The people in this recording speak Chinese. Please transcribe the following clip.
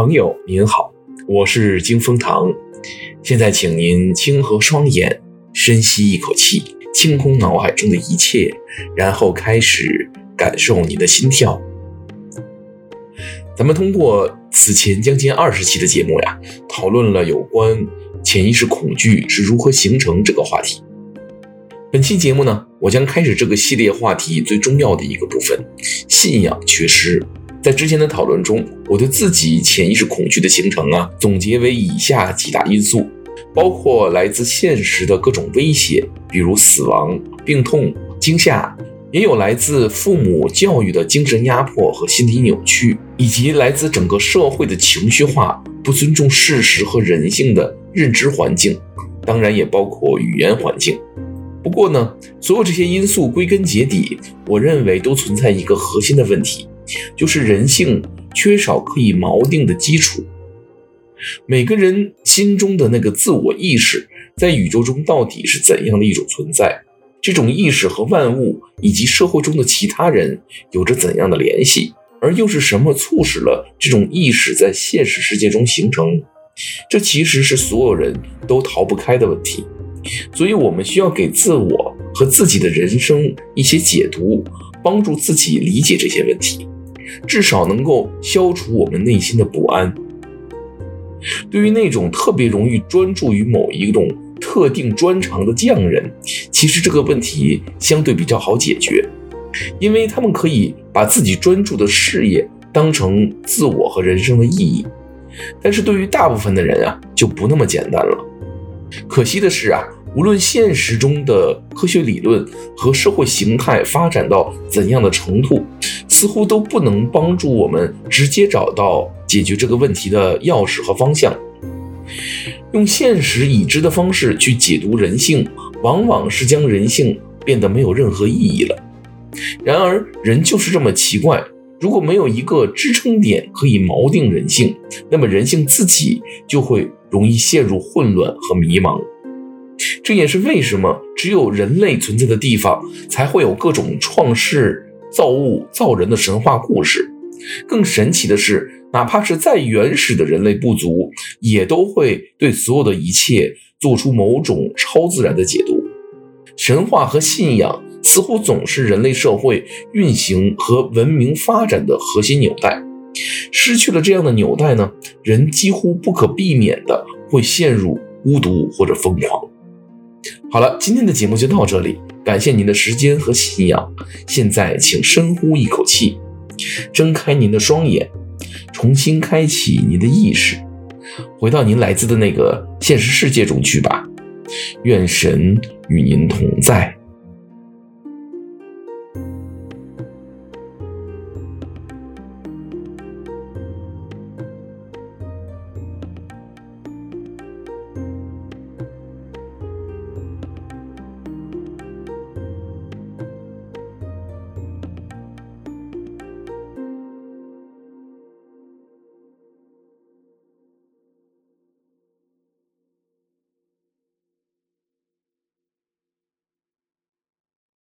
朋友您好，我是金风堂。现在，请您轻合双眼，深吸一口气，清空脑海中的一切，然后开始感受你的心跳。咱们通过此前将近二十期的节目呀，讨论了有关潜意识恐惧是如何形成这个话题。本期节目呢，我将开始这个系列话题最重要的一个部分——信仰缺失。在之前的讨论中，我对自己潜意识恐惧的形成啊，总结为以下几大因素，包括来自现实的各种威胁，比如死亡、病痛、惊吓，也有来自父母教育的精神压迫和心理扭曲，以及来自整个社会的情绪化、不尊重事实和人性的认知环境，当然也包括语言环境。不过呢，所有这些因素归根结底，我认为都存在一个核心的问题。就是人性缺少可以锚定的基础。每个人心中的那个自我意识，在宇宙中到底是怎样的一种存在？这种意识和万物以及社会中的其他人有着怎样的联系？而又是什么促使了这种意识在现实世界中形成？这其实是所有人都逃不开的问题。所以，我们需要给自我和自己的人生一些解读，帮助自己理解这些问题。至少能够消除我们内心的不安。对于那种特别容易专注于某一种特定专长的匠人，其实这个问题相对比较好解决，因为他们可以把自己专注的事业当成自我和人生的意义。但是对于大部分的人啊，就不那么简单了。可惜的是啊，无论现实中的科学理论和社会形态发展到怎样的程度，似乎都不能帮助我们直接找到解决这个问题的钥匙和方向。用现实已知的方式去解读人性，往往是将人性变得没有任何意义了。然而，人就是这么奇怪，如果没有一个支撑点可以锚定人性，那么人性自己就会容易陷入混乱和迷茫。这也是为什么只有人类存在的地方，才会有各种创世。造物造人的神话故事，更神奇的是，哪怕是再原始的人类部族，也都会对所有的一切做出某种超自然的解读。神话和信仰似乎总是人类社会运行和文明发展的核心纽带。失去了这样的纽带呢，人几乎不可避免的会陷入孤独或者疯狂。好了，今天的节目就到这里。感谢您的时间和信仰。现在，请深呼一口气，睁开您的双眼，重新开启您的意识，回到您来自的那个现实世界中去吧。愿神与您同在。